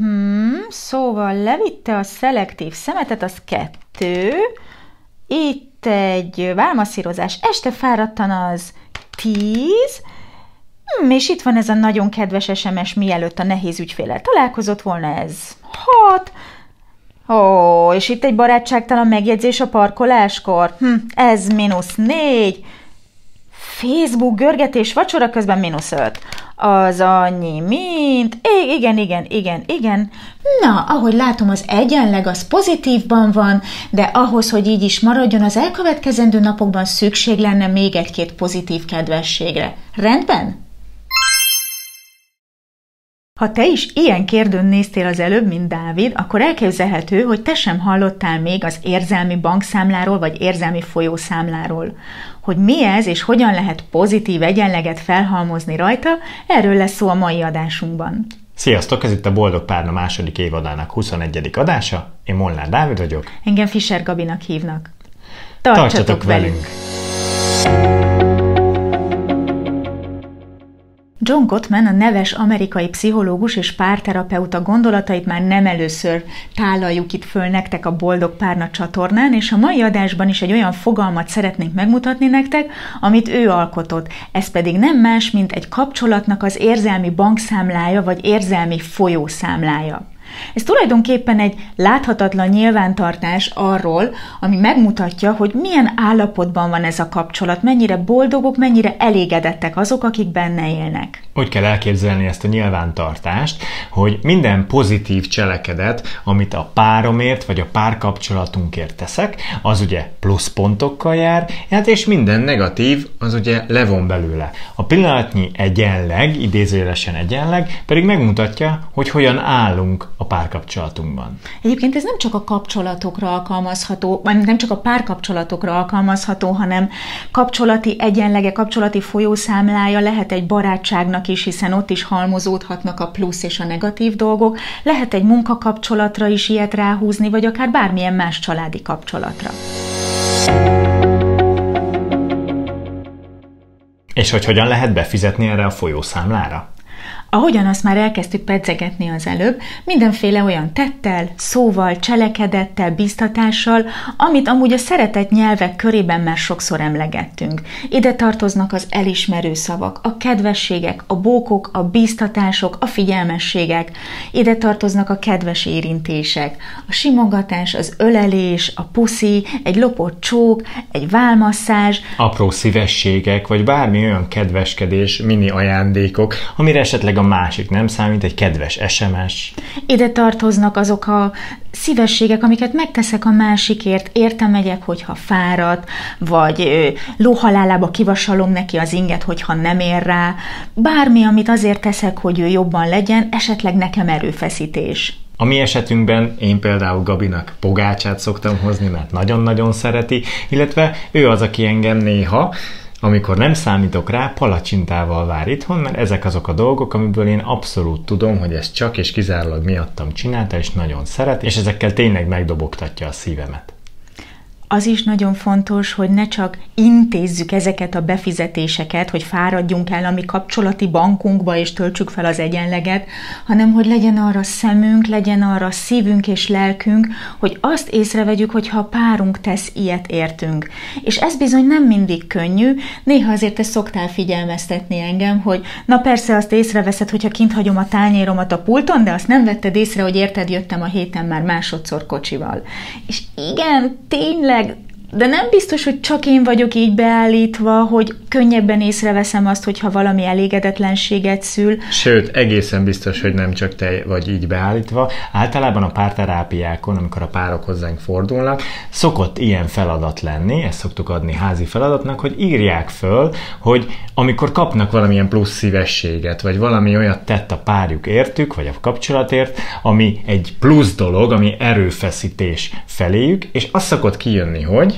Uh-huh. Szóval levitte a szelektív szemetet, az kettő. Itt egy válmaszírozás, este fáradtan az tíz. Hmm, és itt van ez a nagyon kedves SMS, mielőtt a nehéz ügyfélel találkozott volna, ez hat. Ó, és itt egy barátságtalan megjegyzés a parkoláskor. Hm, ez mínusz négy. Facebook görgetés vacsora közben mínusz öt. Az annyi, mint... É, igen, igen, igen, igen. Na, ahogy látom, az egyenleg az pozitívban van, de ahhoz, hogy így is maradjon, az elkövetkezendő napokban szükség lenne még egy-két pozitív kedvességre. Rendben? Ha te is ilyen kérdőn néztél az előbb, mint Dávid, akkor elképzelhető, hogy te sem hallottál még az érzelmi bankszámláról vagy érzelmi folyószámláról. Hogy mi ez és hogyan lehet pozitív egyenleget felhalmozni rajta, erről lesz szó a mai adásunkban. Sziasztok, ez itt a Boldog Párna második évadának 21. adása. Én Molnár Dávid vagyok. Engem Fischer Gabinak hívnak. Tartsatok, Tartsatok velünk! velünk. John Gottman, a neves amerikai pszichológus és párterapeuta gondolatait már nem először tálaljuk itt föl nektek a Boldog Párna csatornán, és a mai adásban is egy olyan fogalmat szeretnénk megmutatni nektek, amit ő alkotott. Ez pedig nem más, mint egy kapcsolatnak az érzelmi bankszámlája, vagy érzelmi folyószámlája. Ez tulajdonképpen egy láthatatlan nyilvántartás arról, ami megmutatja, hogy milyen állapotban van ez a kapcsolat, mennyire boldogok, mennyire elégedettek azok, akik benne élnek. Úgy kell elképzelni ezt a nyilvántartást, hogy minden pozitív cselekedet, amit a páromért vagy a párkapcsolatunkért teszek, az ugye pluszpontokkal jár, hát és minden negatív az ugye levon belőle. A pillanatnyi egyenleg, idézőjelesen egyenleg, pedig megmutatja, hogy hogyan állunk a párkapcsolatunkban. Egyébként ez nem csak a kapcsolatokra alkalmazható, vagy nem csak a párkapcsolatokra alkalmazható, hanem kapcsolati egyenlege, kapcsolati folyószámlája lehet egy barátságnak is, hiszen ott is halmozódhatnak a plusz és a negatív dolgok, lehet egy munkakapcsolatra is ilyet ráhúzni, vagy akár bármilyen más családi kapcsolatra. És hogy hogyan lehet befizetni erre a folyószámlára? Ahogyan azt már elkezdtük pedzegetni az előbb, mindenféle olyan tettel, szóval, cselekedettel, biztatással, amit amúgy a szeretett nyelvek körében már sokszor emlegettünk. Ide tartoznak az elismerő szavak, a kedvességek, a bókok, a biztatások, a figyelmességek. Ide tartoznak a kedves érintések, a simogatás, az ölelés, a puszi, egy lopott csók, egy válmasszázs. Apró szívességek, vagy bármi olyan kedveskedés, mini ajándékok, amire esetleg a másik nem számít, egy kedves SMS. Ide tartoznak azok a szívességek, amiket megteszek a másikért, értem megyek, hogyha fáradt, vagy lóhalálába kivasalom neki az inget, hogyha nem ér rá, bármi, amit azért teszek, hogy ő jobban legyen, esetleg nekem erőfeszítés. A mi esetünkben én például Gabinak pogácsát szoktam hozni, mert nagyon-nagyon szereti, illetve ő az, aki engem néha amikor nem számítok rá, palacsintával vár itthon, mert ezek azok a dolgok, amiből én abszolút tudom, hogy ezt csak és kizárólag miattam csinálta, és nagyon szeret, és ezekkel tényleg megdobogtatja a szívemet az is nagyon fontos, hogy ne csak intézzük ezeket a befizetéseket, hogy fáradjunk el a mi kapcsolati bankunkba és töltsük fel az egyenleget, hanem hogy legyen arra szemünk, legyen arra szívünk és lelkünk, hogy azt észrevegyük, hogy ha a párunk tesz ilyet értünk. És ez bizony nem mindig könnyű, néha azért te szoktál figyelmeztetni engem, hogy na persze azt észreveszed, hogyha kint hagyom a tányéromat a pulton, de azt nem vetted észre, hogy érted, jöttem a héten már másodszor kocsival. És igen, tényleg, de nem biztos, hogy csak én vagyok így beállítva, hogy könnyebben észreveszem azt, hogyha valami elégedetlenséget szül. Sőt, egészen biztos, hogy nem csak te vagy így beállítva. Általában a párterápiákon, amikor a párok hozzánk fordulnak, szokott ilyen feladat lenni, ezt szoktuk adni házi feladatnak, hogy írják föl, hogy amikor kapnak valamilyen plusz szívességet, vagy valami olyat tett a párjuk értük, vagy a kapcsolatért, ami egy plusz dolog, ami erőfeszítés feléjük, és az szokott kijönni, hogy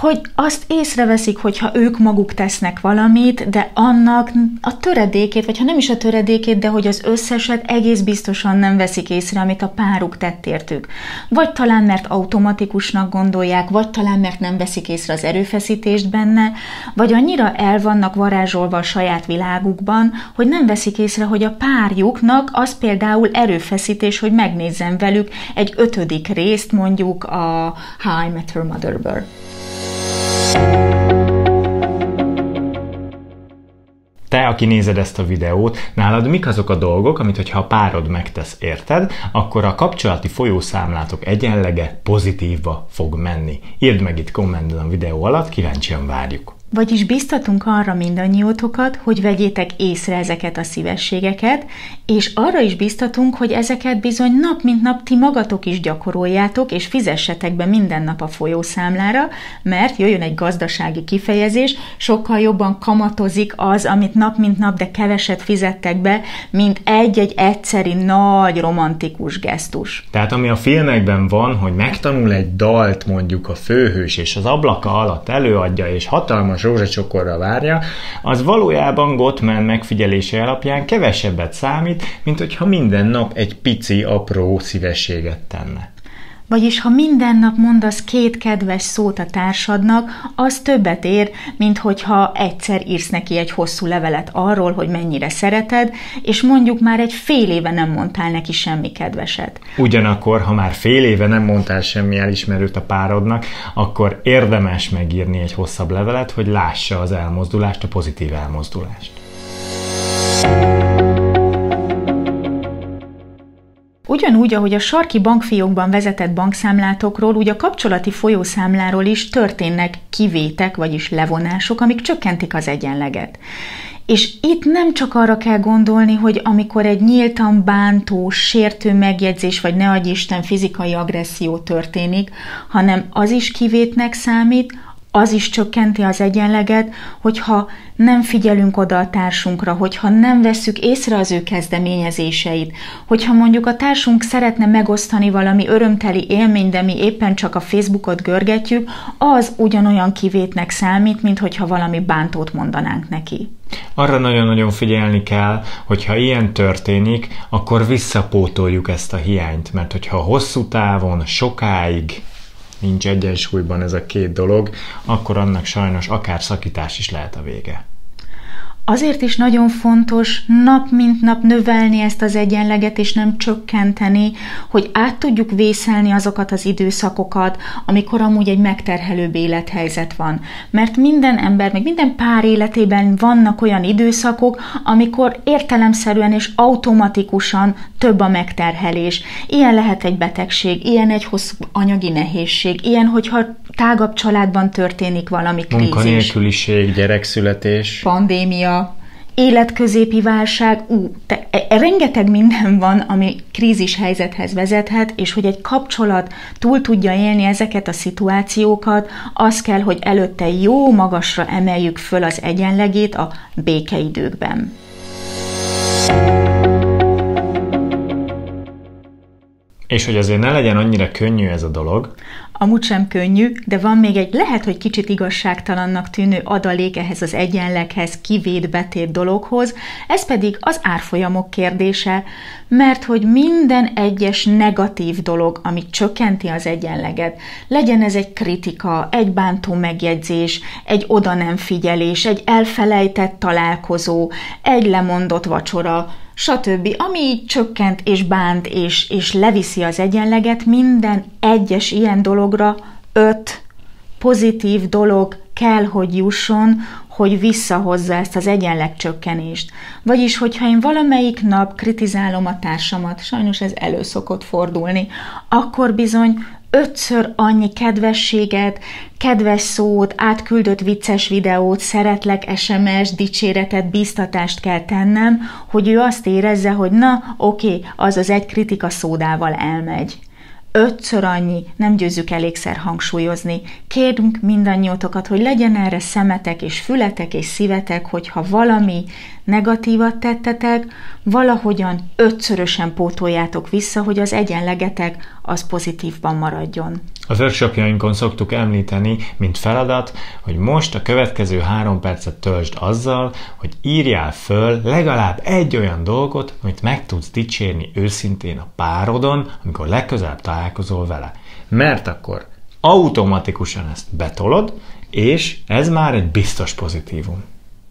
hogy azt észreveszik, hogyha ők maguk tesznek valamit, de annak a töredékét, vagy ha nem is a töredékét, de hogy az összeset egész biztosan nem veszik észre, amit a páruk tett értük. Vagy talán mert automatikusnak gondolják, vagy talán mert nem veszik észre az erőfeszítést benne, vagy annyira el vannak varázsolva a saját világukban, hogy nem veszik észre, hogy a párjuknak az például erőfeszítés, hogy megnézzen velük egy ötödik részt mondjuk a How I Met Her Mother-ből. Te, aki nézed ezt a videót, nálad mik azok a dolgok, amit hogyha a párod megtesz érted, akkor a kapcsolati folyószámlátok egyenlege pozitívba fog menni. Írd meg itt kommentben a videó alatt, kíváncsian várjuk. Vagyis biztatunk arra mindannyiótokat, hogy vegyétek észre ezeket a szívességeket, és arra is biztatunk, hogy ezeket bizony nap mint nap ti magatok is gyakoroljátok, és fizessetek be minden nap a folyószámlára, mert jöjjön egy gazdasági kifejezés, sokkal jobban kamatozik az, amit nap mint nap, de keveset fizettek be, mint egy-egy egyszeri nagy romantikus gesztus. Tehát ami a filmekben van, hogy megtanul egy dalt mondjuk a főhős, és az ablaka alatt előadja, és hatalmas rózsacsokorra várja, az valójában Gottman megfigyelése alapján kevesebbet számít, mint hogyha minden nap egy pici, apró szívességet tenne. Vagyis ha minden nap mondasz két kedves szót a társadnak, az többet ér, mint hogyha egyszer írsz neki egy hosszú levelet arról, hogy mennyire szereted, és mondjuk már egy fél éve nem mondtál neki semmi kedveset. Ugyanakkor, ha már fél éve nem mondtál semmi elismerőt a párodnak, akkor érdemes megírni egy hosszabb levelet, hogy lássa az elmozdulást, a pozitív elmozdulást. Ugyanúgy, ahogy a sarki bankfiókban vezetett bankszámlátokról, úgy a kapcsolati folyószámláról is történnek kivétek, vagyis levonások, amik csökkentik az egyenleget. És itt nem csak arra kell gondolni, hogy amikor egy nyíltan bántó, sértő megjegyzés, vagy ne adj Isten fizikai agresszió történik, hanem az is kivétnek számít, az is csökkenti az egyenleget, hogyha nem figyelünk oda a társunkra, hogyha nem vesszük észre az ő kezdeményezéseit, hogyha mondjuk a társunk szeretne megosztani valami örömteli élményt, de mi éppen csak a Facebookot görgetjük, az ugyanolyan kivétnek számít, mint hogyha valami bántót mondanánk neki. Arra nagyon-nagyon figyelni kell, hogyha ilyen történik, akkor visszapótoljuk ezt a hiányt, mert hogyha hosszú távon, sokáig nincs egyensúlyban ez a két dolog, akkor annak sajnos akár szakítás is lehet a vége. Azért is nagyon fontos nap mint nap növelni ezt az egyenleget, és nem csökkenteni, hogy át tudjuk vészelni azokat az időszakokat, amikor amúgy egy megterhelőbb élethelyzet van. Mert minden ember, meg minden pár életében vannak olyan időszakok, amikor értelemszerűen és automatikusan több a megterhelés. Ilyen lehet egy betegség, ilyen egy hosszú anyagi nehézség, ilyen, hogyha tágabb családban történik valami krízis. Munkanélküliség, gyerekszületés. Pandémia, életközépi válság, ú, te, e, e, rengeteg minden van, ami krízis helyzethez vezethet, és hogy egy kapcsolat túl tudja élni ezeket a szituációkat, az kell, hogy előtte jó magasra emeljük föl az egyenlegét a békeidőkben. És hogy azért ne legyen annyira könnyű ez a dolog, amúgy sem könnyű, de van még egy lehet, hogy kicsit igazságtalannak tűnő adalék ehhez az egyenleghez, kivéd betét dologhoz, ez pedig az árfolyamok kérdése, mert hogy minden egyes negatív dolog, ami csökkenti az egyenleget, legyen ez egy kritika, egy bántó megjegyzés, egy oda nem figyelés, egy elfelejtett találkozó, egy lemondott vacsora, stb. Ami így csökkent és bánt és, és leviszi az egyenleget, minden egyes ilyen dologra öt pozitív dolog kell, hogy jusson, hogy visszahozza ezt az egyenlegcsökkenést. Vagyis, hogyha én valamelyik nap kritizálom a társamat, sajnos ez elő szokott fordulni, akkor bizony ötször annyi kedvességet, kedves szót, átküldött vicces videót, szeretlek, SMS, dicséretet, biztatást kell tennem, hogy ő azt érezze, hogy na, oké, az az egy kritika szódával elmegy ötször annyi, nem győzzük elégszer hangsúlyozni. Kérünk mindannyiótokat, hogy legyen erre szemetek és fületek és szívetek, hogyha valami negatívat tettetek, valahogyan ötszörösen pótoljátok vissza, hogy az egyenlegetek az pozitívban maradjon. Az workshopjainkon szoktuk említeni, mint feladat, hogy most a következő három percet töltsd azzal, hogy írjál föl legalább egy olyan dolgot, amit meg tudsz dicsérni őszintén a párodon, amikor legközelebb találkozol vele. Mert akkor automatikusan ezt betolod, és ez már egy biztos pozitívum.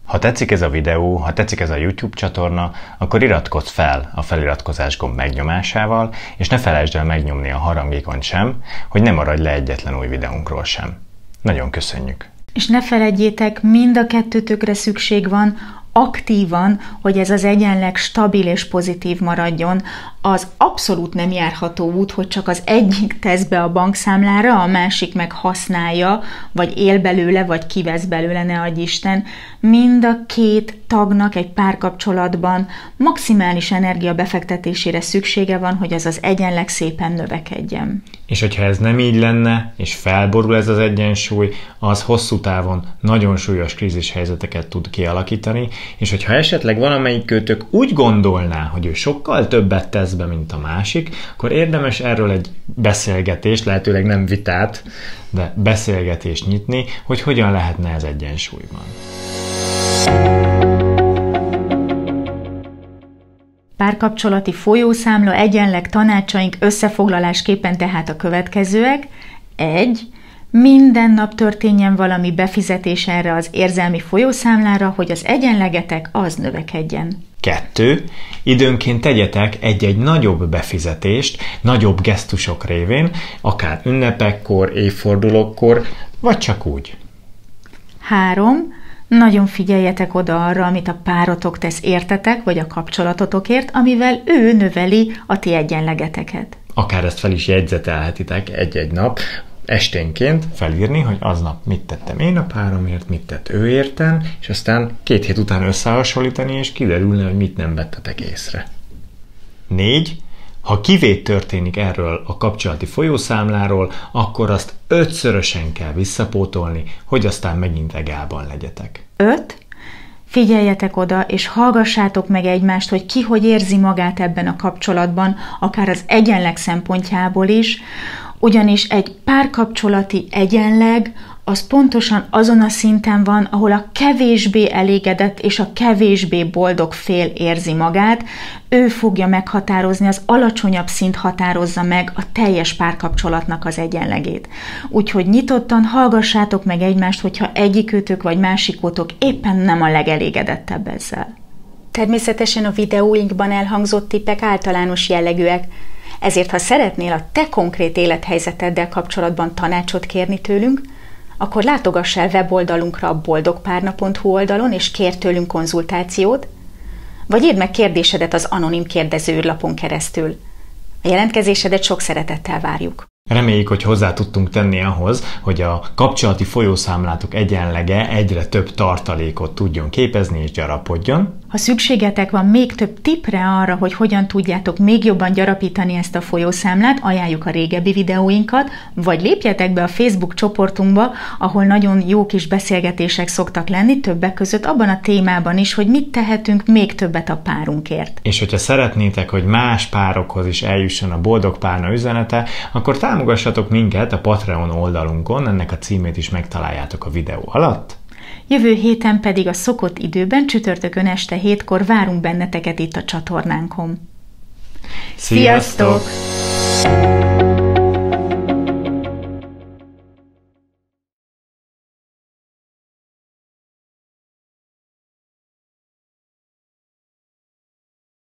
Ha tetszik ez a videó, ha tetszik ez a YouTube csatorna, akkor iratkozz fel a feliratkozás gomb megnyomásával, és ne felejtsd el megnyomni a harangékon sem, hogy ne maradj le egyetlen új videónkról sem. Nagyon köszönjük! És ne feledjétek, mind a kettőtökre szükség van, aktívan, hogy ez az egyenleg stabil és pozitív maradjon, az abszolút nem járható út, hogy csak az egyik tesz be a bankszámlára, a másik meg használja, vagy él belőle, vagy kivesz belőle, ne adj Isten. Mind a két tagnak egy párkapcsolatban maximális energia befektetésére szüksége van, hogy az az egyenleg szépen növekedjen. És hogyha ez nem így lenne, és felborul ez az egyensúly, az hosszú távon nagyon súlyos krízis helyzeteket tud kialakítani, és hogyha esetleg valamelyik kötök úgy gondolná, hogy ő sokkal többet tesz be, mint a másik, akkor érdemes erről egy beszélgetést, lehetőleg nem vitát, de beszélgetést nyitni, hogy hogyan lehetne ez egyensúlyban. Párkapcsolati folyószámla egyenleg tanácsaink összefoglalásképpen tehát a következőek. 1. Minden nap történjen valami befizetés erre az érzelmi folyószámlára, hogy az egyenlegetek az növekedjen. Kettő, időnként tegyetek egy-egy nagyobb befizetést, nagyobb gesztusok révén, akár ünnepekkor, évfordulókkor, vagy csak úgy. Három, nagyon figyeljetek oda arra, amit a párotok tesz értetek, vagy a kapcsolatotokért, amivel ő növeli a ti egyenlegeteket. Akár ezt fel is jegyzetelhetitek egy-egy nap, esténként felírni, hogy aznap mit tettem én a páromért, mit tett ő érten, és aztán két hét után összehasonlítani, és kiderülne, hogy mit nem vettetek észre. 4. Ha kivét történik erről a kapcsolati folyószámláról, akkor azt ötszörösen kell visszapótolni, hogy aztán megint egálban legyetek. 5. Figyeljetek oda, és hallgassátok meg egymást, hogy ki hogy érzi magát ebben a kapcsolatban, akár az egyenleg szempontjából is, ugyanis egy párkapcsolati egyenleg az pontosan azon a szinten van, ahol a kevésbé elégedett és a kevésbé boldog fél érzi magát, ő fogja meghatározni, az alacsonyabb szint határozza meg a teljes párkapcsolatnak az egyenlegét. Úgyhogy nyitottan hallgassátok meg egymást, hogyha egyikőtök vagy másikótok éppen nem a legelégedettebb ezzel. Természetesen a videóinkban elhangzott tippek általános jellegűek, ezért, ha szeretnél a te konkrét élethelyzeteddel kapcsolatban tanácsot kérni tőlünk, akkor látogass el weboldalunkra a boldogpárna.hu oldalon, és kér tőlünk konzultációt, vagy írd meg kérdésedet az anonim kérdezőlapon keresztül. A jelentkezésedet sok szeretettel várjuk. Reméljük, hogy hozzá tudtunk tenni ahhoz, hogy a kapcsolati folyószámlátok egyenlege egyre több tartalékot tudjon képezni és gyarapodjon. Ha szükségetek van még több tipre arra, hogy hogyan tudjátok még jobban gyarapítani ezt a folyószámlát, ajánljuk a régebbi videóinkat, vagy lépjetek be a Facebook csoportunkba, ahol nagyon jó kis beszélgetések szoktak lenni, többek között abban a témában is, hogy mit tehetünk még többet a párunkért. És hogyha szeretnétek, hogy más párokhoz is eljusson a boldog párna üzenete, akkor támogassatok minket a Patreon oldalunkon, ennek a címét is megtaláljátok a videó alatt. Jövő héten pedig a szokott időben csütörtökön este hétkor várunk benneteket itt a csatornánkon. Sziasztok! Sziasztok!